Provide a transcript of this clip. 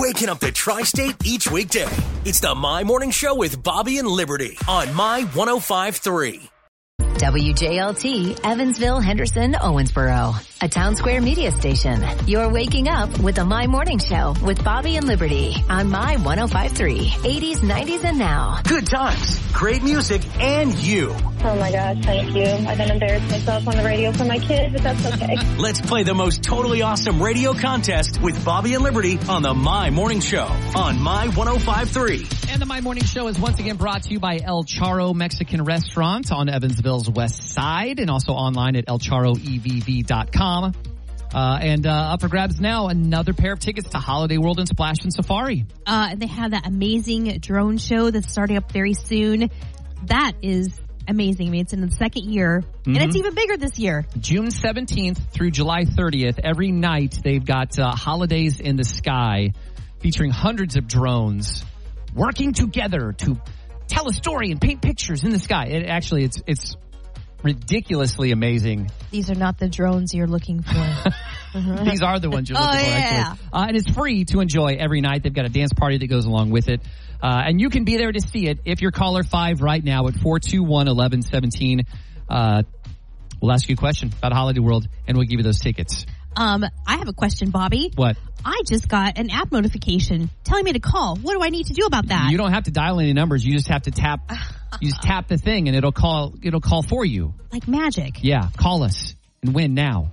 waking up the tri state each weekday. It's the My Morning Show with Bobby and Liberty on My 1053. WJLT, Evansville, Henderson, Owensboro, a Townsquare Media station. You're waking up with the My Morning Show with Bobby and Liberty on My 1053, 80s, 90s, and now. Good times, great music, and you. Oh my gosh, thank you. I don't embarrass myself on the radio for my kids, but that's okay. Let's play the most totally awesome radio contest with Bobby and Liberty on the My Morning Show on My 1053. And the My Morning Show is once again brought to you by El Charro Mexican Restaurant on Evansville's west side and also online at elcharoevv.com. Uh, and uh, up for grabs now, another pair of tickets to Holiday World and Splashin' Safari. Uh, and they have that amazing drone show that's starting up very soon. That is amazing. I mean, it's in the second year, and it's even bigger this year. June 17th through July 30th, every night they've got uh, Holidays in the Sky featuring hundreds of drones working together to tell a story and paint pictures in the sky. It actually, it's, it's ridiculously amazing. These are not the drones you're looking for. These are the ones you're Oh, looking for. yeah. Actually. Uh, and it's free to enjoy every night. They've got a dance party that goes along with it. Uh, and you can be there to see it if you're caller five right now at 421-1117. Uh, we'll ask you a question about Holiday World and we'll give you those tickets. Um, I have a question, Bobby. What? I just got an app notification telling me to call. What do I need to do about that? You don't have to dial any numbers. You just have to tap, you just tap the thing and it'll call, it'll call for you. like magic. Yeah. Call us and win now.